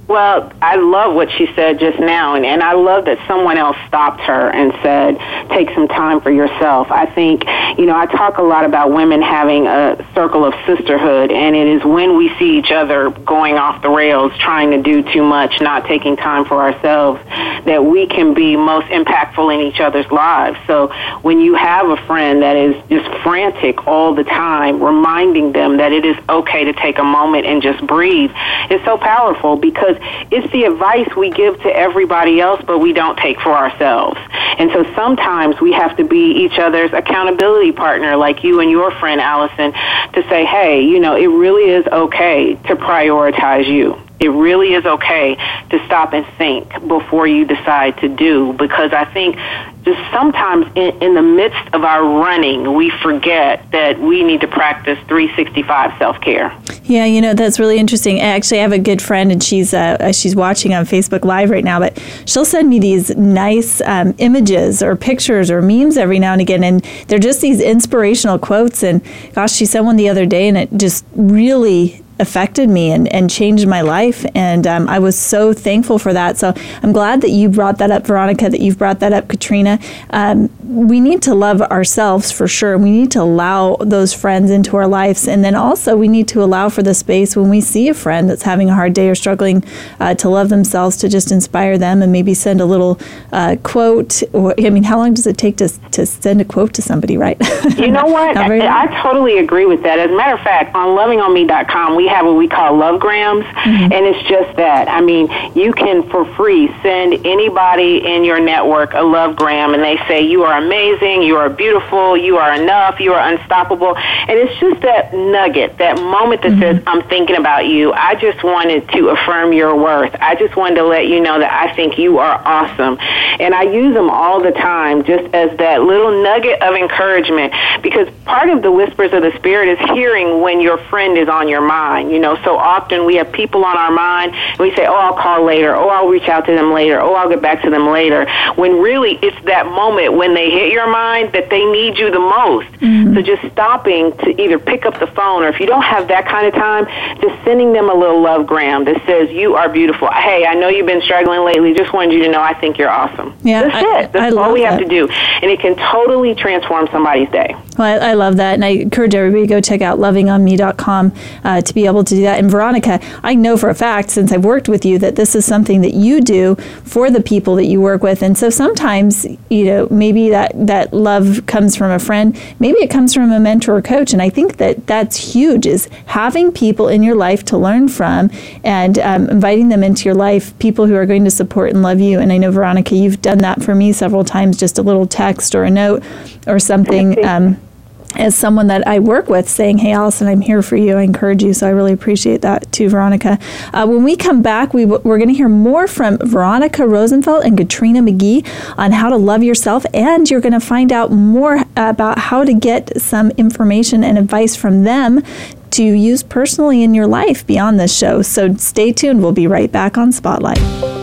Well, I love what she said just now, and, and I love that someone else stopped her and said, take some time for yourself. I think, you know, I talk a lot about women having a circle of sisterhood, and it is when we see each other going off the rails, trying to do too much, not taking time for ourselves, that we can be most impactful in each other's lives. So when you have a friend that is just frantic all the time, reminding them that it is okay to take a moment and just breathe, is so powerful because because it's the advice we give to everybody else, but we don't take for ourselves. And so sometimes we have to be each other's accountability partner, like you and your friend Allison, to say, hey, you know, it really is okay to prioritize you it really is okay to stop and think before you decide to do because I think just sometimes in, in the midst of our running, we forget that we need to practice 365 self care. Yeah, you know that's really interesting. Actually, I have a good friend, and she's uh, she's watching on Facebook Live right now. But she'll send me these nice um, images or pictures or memes every now and again, and they're just these inspirational quotes. And gosh, she sent one the other day, and it just really affected me and, and changed my life. And um, I was so thankful for that. So I'm glad that you brought that up, Veronica, that you've brought that up, Katrina. Um, we need to love ourselves for sure. We need to allow those friends into our lives. And then also, we need to allow for the space when we see a friend that's having a hard day or struggling uh, to love themselves, to just inspire them and maybe send a little uh, quote. Or, I mean, how long does it take to, to send a quote to somebody, right? You know what? I, I, totally agree with that. As a matter of fact, on lovingonme.com, we we have what we call love grams, mm-hmm. and it's just that. I mean, you can for free send anybody in your network a love gram, and they say you are amazing, you are beautiful, you are enough, you are unstoppable, and it's just that nugget, that moment that mm-hmm. says, "I'm thinking about you." I just wanted to affirm your worth. I just wanted to let you know that I think you are awesome, and I use them all the time, just as that little nugget of encouragement, because part of the whispers of the spirit is hearing when your friend is on your mind mind. You know, so often we have people on our mind and we say, oh, I'll call later. Oh, I'll reach out to them later. Oh, I'll get back to them later. When really it's that moment when they hit your mind that they need you the most. Mm-hmm. So just stopping to either pick up the phone or if you don't have that kind of time, just sending them a little love gram that says, you are beautiful. Hey, I know you've been struggling lately. Just wanted you to know I think you're awesome. Yeah, That's I, it. That's I all we that. have to do. And it can totally transform somebody's day. Well, I, I, love that. And I encourage everybody to go check out lovingonme.com uh, to be able to do that. And Veronica, I know for a fact, since I've worked with you, that this is something that you do for the people that you work with. And so sometimes, you know, maybe that, that love comes from a friend, maybe it comes from a mentor or coach. And I think that that's huge is having people in your life to learn from and um, inviting them into your life, people who are going to support and love you. And I know, Veronica, you've done that for me several times, just a little text or a note or something. Um, as someone that I work with saying, Hey, Allison, I'm here for you. I encourage you. So I really appreciate that too, Veronica. Uh, when we come back, we, we're going to hear more from Veronica Rosenfeld and Katrina McGhee on how to love yourself. And you're going to find out more about how to get some information and advice from them to use personally in your life beyond this show. So stay tuned. We'll be right back on Spotlight.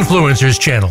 Influencers channel.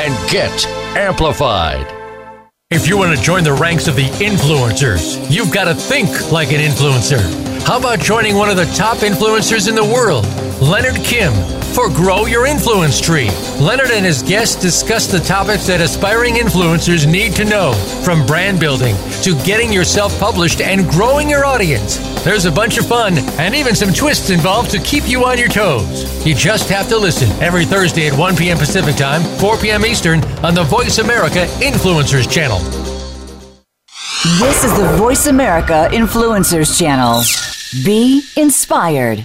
and get amplified. If you want to join the ranks of the influencers, you've got to think like an influencer. How about joining one of the top influencers in the world? Leonard Kim, for Grow Your Influence Tree. Leonard and his guests discuss the topics that aspiring influencers need to know, from brand building to getting yourself published and growing your audience. There's a bunch of fun and even some twists involved to keep you on your toes. You just have to listen every Thursday at 1 p.m. Pacific Time, 4 p.m. Eastern on the Voice America Influencers channel. This is the Voice America Influencers channel. Be inspired.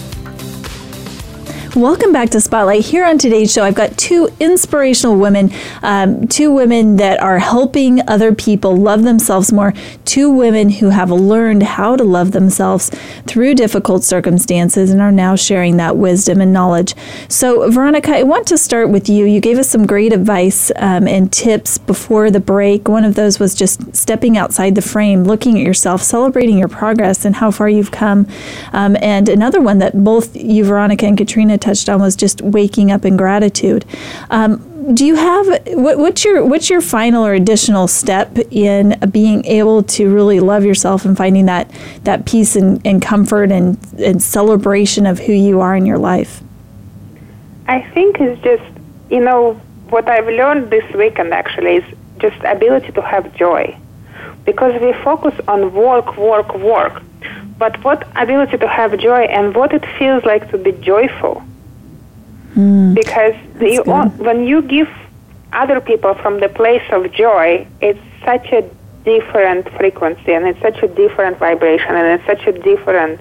Welcome back to Spotlight. Here on today's show, I've got two inspirational women, um, two women that are helping other people love themselves more, two women who have learned how to love themselves through difficult circumstances and are now sharing that wisdom and knowledge. So, Veronica, I want to start with you. You gave us some great advice um, and tips before the break. One of those was just stepping outside the frame, looking at yourself, celebrating your progress and how far you've come. Um, and another one that both you, Veronica, and Katrina touched on was just waking up in gratitude. Um, do you have what, what's your what's your final or additional step in being able to really love yourself and finding that that peace and, and comfort and, and celebration of who you are in your life? I think it's just you know what I've learned this weekend actually is just ability to have joy, because we focus on work, work, work, but what ability to have joy and what it feels like to be joyful Mm, because you, when you give other people from the place of joy, it's such a different frequency and it's such a different vibration and it's such a different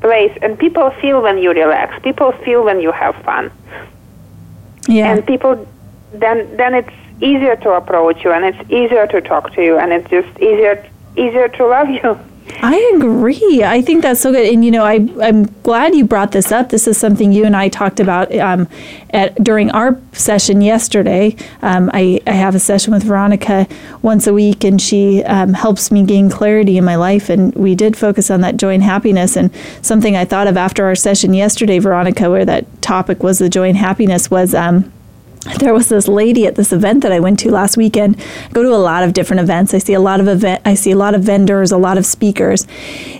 place. And people feel when you relax. People feel when you have fun. Yeah. And people then then it's easier to approach you and it's easier to talk to you and it's just easier easier to love you. I agree. I think that's so good. And you know, I I'm glad you brought this up. This is something you and I talked about um, at during our session yesterday. Um, I I have a session with Veronica once a week, and she um, helps me gain clarity in my life. And we did focus on that joy and happiness. And something I thought of after our session yesterday, Veronica, where that topic was the joy and happiness, was. Um, there was this lady at this event that I went to last weekend. I go to a lot of different events. I see a lot of event. I see a lot of vendors, a lot of speakers,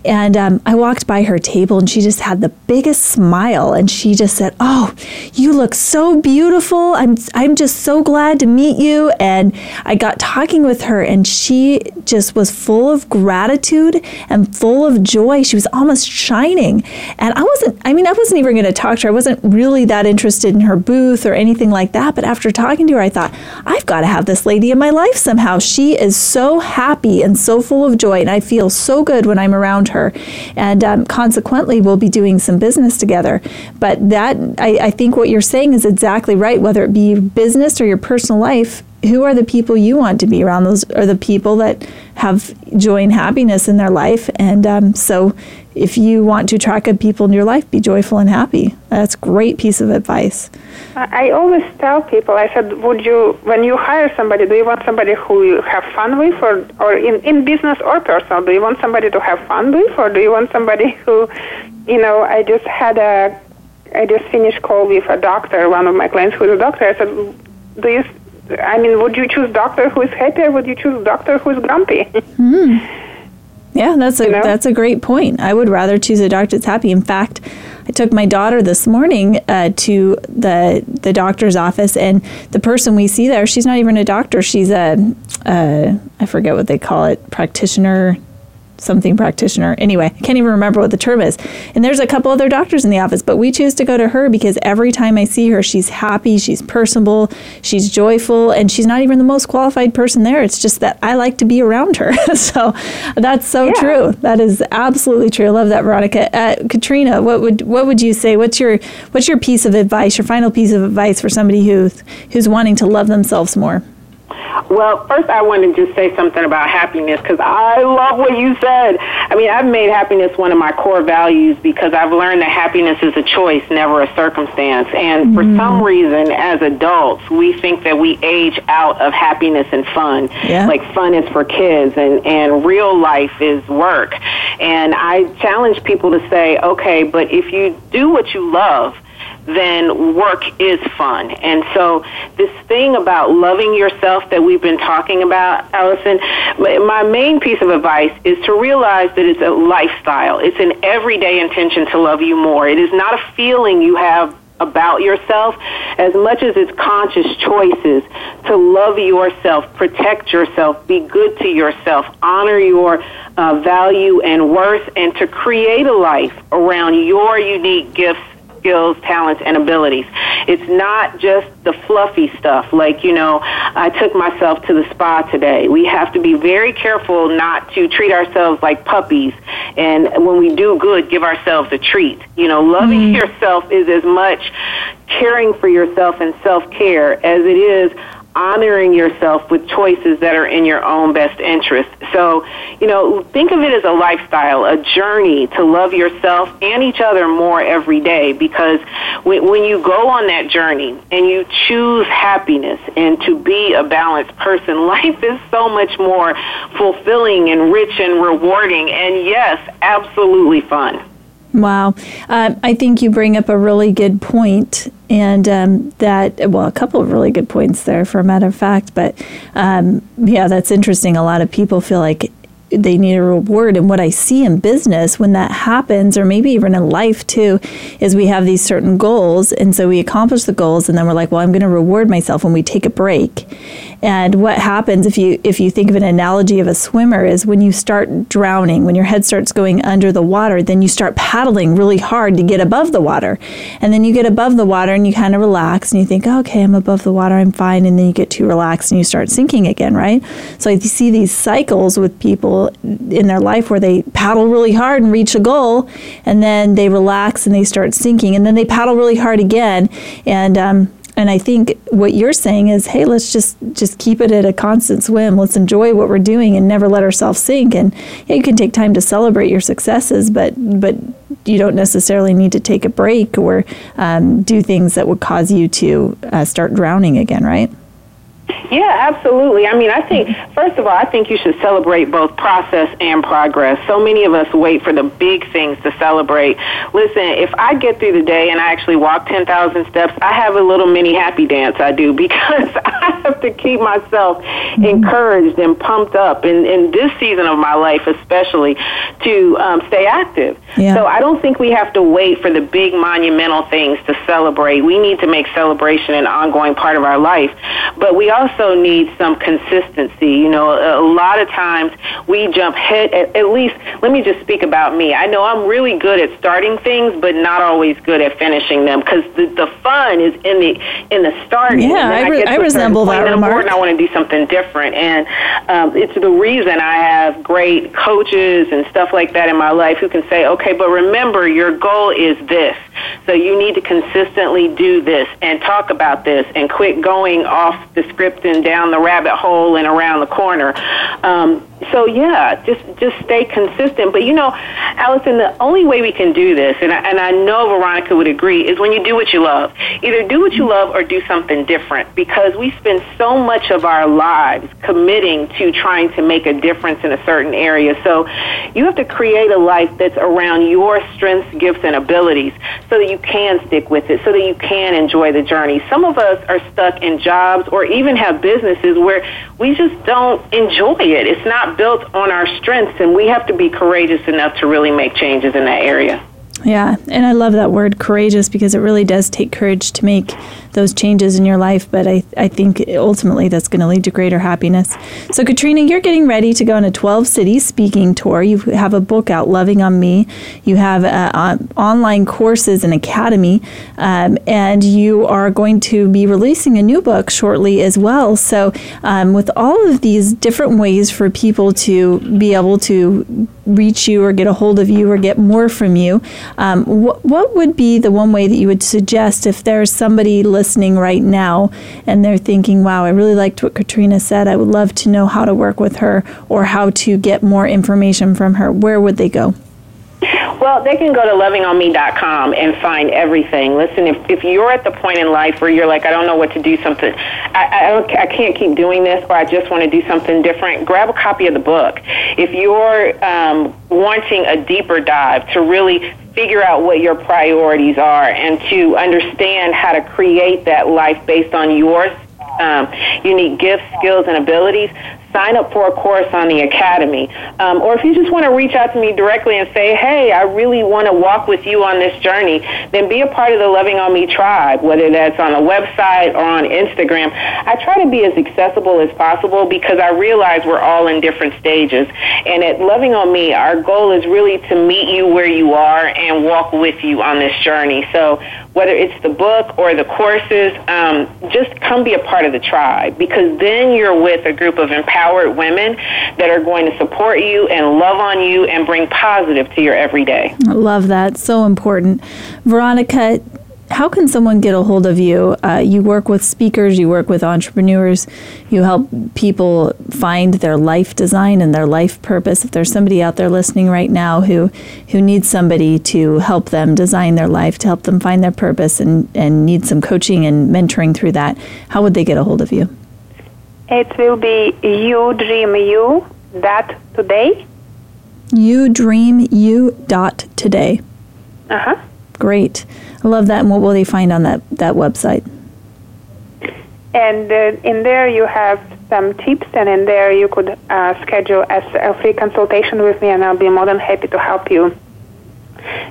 and um, I walked by her table, and she just had the biggest smile, and she just said, "Oh, you look so beautiful. I'm I'm just so glad to meet you." And I got talking with her, and she just was full of gratitude and full of joy. She was almost shining, and I wasn't. I mean, I wasn't even going to talk to her. I wasn't really that interested in her booth or anything like that. But after talking to her, I thought, I've got to have this lady in my life somehow. She is so happy and so full of joy, and I feel so good when I'm around her. And um, consequently, we'll be doing some business together. But that, I, I think what you're saying is exactly right, whether it be business or your personal life who are the people you want to be around those are the people that have joy and happiness in their life and um, so if you want to attract good people in your life be joyful and happy that's a great piece of advice I always tell people, I said, would you, when you hire somebody, do you want somebody who you have fun with, or, or in, in business or personal, do you want somebody to have fun with, or do you want somebody who, you know, I just had a, I just finished call with a doctor, one of my clients who is a doctor. I said, do you, I mean, would you choose doctor who is happy, or would you choose doctor who is grumpy? mm. Yeah, that's a you know? that's a great point. I would rather choose a doctor that's happy. In fact, I took my daughter this morning uh, to the the doctor's office, and the person we see there, she's not even a doctor. She's a, a I forget what they call it, practitioner something practitioner. Anyway, I can't even remember what the term is. And there's a couple other doctors in the office, but we choose to go to her because every time I see her, she's happy, she's personable, she's joyful, and she's not even the most qualified person there. It's just that I like to be around her. so that's so yeah. true. That is absolutely true. I love that, Veronica. Uh, Katrina, what would what would you say? What's your what's your piece of advice? Your final piece of advice for somebody who's who's wanting to love themselves more? Well, first I want to just say something about happiness because I love what you said. I mean, I've made happiness one of my core values because I've learned that happiness is a choice, never a circumstance. And for Mm-hmm. some reason, as adults, we think that we age out of happiness and fun. Yeah. Like fun is for kids and, and real life is work. And I challenge people to say, okay, but if you do what you love, then work is fun. And so this thing about loving yourself that we've been talking about, Allison, my main piece of advice is to realize that it's a lifestyle. It's an everyday intention to love you more. It is not a feeling you have about yourself as much as it's conscious choices to love yourself, protect yourself, be good to yourself, honor your uh, value and worth, and to create a life around your unique gifts skills, talents, and abilities. It's not just the fluffy stuff. Like, you know, I took myself to the spa today. We have to be very careful not to treat ourselves like puppies. And when we do good, give ourselves a treat. You know, loving mm-hmm. yourself is as much caring for yourself and self care as it is honoring yourself with choices that are in your own best interest. So, you know, think of it as a lifestyle, a journey to love yourself and each other more every day because when, you go on that journey and you choose happiness and to be a balanced person, life is so much more fulfilling and rich and rewarding and yes, absolutely fun. Wow. Um, I think you bring up a really good point, and um, that, well, a couple of really good points there, for a matter of fact. But um, yeah, that's interesting. A lot of people feel like they need a reward. And what I see in business when that happens, or maybe even in life too, is we have these certain goals. And so we accomplish the goals, and then we're like, well, I'm going to reward myself when we take a break. And what happens if you if you think of an analogy of a swimmer is when you start drowning, when your head starts going under the water, then you start paddling really hard to get above the water. And then you get above the water and you kind of relax and you think, okay, I'm above the water, I'm fine. And then you get too relaxed and you start sinking again, right? So I see these cycles with people in their life where they paddle really hard and reach a goal, and then they relax and they start sinking, and then they paddle really hard again. And um, and I think what you're saying is, hey, let's just just keep it at a constant swim. Let's enjoy what we're doing and never let ourselves sink. And yeah, you can take time to celebrate your successes, but but you don't necessarily need to take a break or um, do things that would cause you to uh, start drowning again, right? Yeah, absolutely. I mean, I think, first of all, I think you should celebrate both process and progress. So many of us wait for the big things to celebrate. Listen, if I get through the day and I actually walk 10,000 steps, I have a little mini happy dance I do because I have to keep myself encouraged and pumped up in, in this season of my life, especially to um, stay active. Yeah. So I don't think we have to wait for the big monumental things to celebrate. We need to make celebration an ongoing part of our life. But we also need some consistency. You know, a, a lot of times we jump head, at, at least, let me just speak about me. I know I'm really good at starting things, but not always good at finishing them because the, the fun is in the in the starting. Yeah, I re- I certain resemble that remark. and I want to do something different. And um, it's the reason I have great coaches and stuff like that in my life who can say, okay, but remember, your goal is this. So you need to consistently do this and talk about this and quit going off the script and down the rabbit hole and around the corner. Um, so yeah, just just stay consistent. But you know, Allison, the only way we can do this, and I, and I know Veronica would agree, is when you do what you love. Either do what you love or do something different. Because we spend so much of our lives committing to trying to make a difference in a certain area. So you have to create a life that's around your strengths, gifts, and abilities, so that you can stick with it, so that you can enjoy the journey. Some of us are stuck in jobs or even have businesses where we just don't enjoy it. It's not built on our strengths, and we have to be courageous enough to really make changes in that area. Yeah, and I love that word courageous because it really does take courage to make those changes in your life. But I, I think ultimately that's going to lead to greater happiness. So, Katrina, you're getting ready to go on a 12 city speaking tour. You have a book out, Loving on Me. You have uh, on- online courses and academy, um, and you are going to be releasing a new book shortly as well. So, um, with all of these different ways for people to be able to reach you or get a hold of you or get more from you, um, wh- what would be the one way that you would suggest if there's somebody listening right now and they're thinking, wow, I really liked what Katrina said. I would love to know how to work with her or how to get more information from her, where would they go? Well, they can go to lovingonme.com and find everything. Listen, if, if you're at the point in life where you're like, I don't know what to do, something, I, I, I can't keep doing this, or I just want to do something different, grab a copy of the book. If you're um, wanting a deeper dive to really figure out what your priorities are and to understand how to create that life based on your um, unique gifts, skills, and abilities, sign up for a course on the Academy. Um, or if you just want to reach out to me directly and say, hey, I really want to walk with you on this journey, then be a part of the Loving on Me tribe, whether that's on a website or on Instagram. I try to be as accessible as possible because I realize we're all in different stages. And at Loving on Me, our goal is really to meet you where you are and walk with you on this journey. So whether it's the book or the courses, um, just come be a part of the tribe because then you're with a group of empowered empowered women that are going to support you and love on you and bring positive to your everyday. I love that. So important. Veronica, how can someone get a hold of you? Uh, you work with speakers, you work with entrepreneurs, you help people find their life design and their life purpose. If there's somebody out there listening right now who, who needs somebody to help them design their life, to help them find their purpose, and, and need some coaching and mentoring through that, how would they get a hold of you? It will be you dream you dot today. You dream you dot today. Uh huh. Great. I love that. And what will they find on that, that website? And uh, in there you have some tips, and in there you could uh, schedule a, a free consultation with me, and I'll be more than happy to help you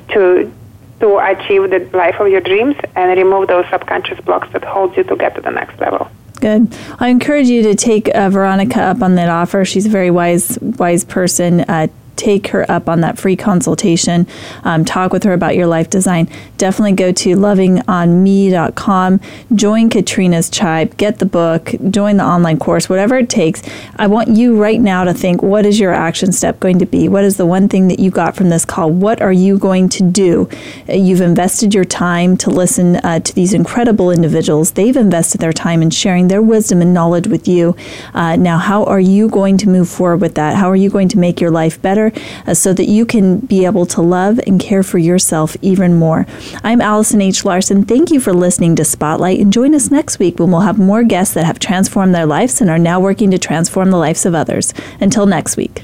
to to achieve the life of your dreams and remove those subconscious blocks that hold you to get to the next level. Good. I encourage you to take uh, Veronica up on that offer. She's a very wise, wise person. Uh, take her up on that free consultation, um, talk with her about your life design, definitely go to lovingonme.com, join Katrina's tribe, get the book, join the online course, whatever it takes. I want you right now to think what is your action step going to be? What is the one thing that you got from this call? What are you going to do? You've invested your time to listen uh, to these incredible individuals. They've invested their time in sharing their wisdom and knowledge with you. Uh, now, how are you going to move forward with that? How are you going to make your life better? Uh, so that you can be able to love and care for yourself even more. I'm Allison H. Larson. Thank you for listening to Spotlight and join us next week when we'll have more guests that have transformed their lives and are now working to transform the lives of others. Until next week.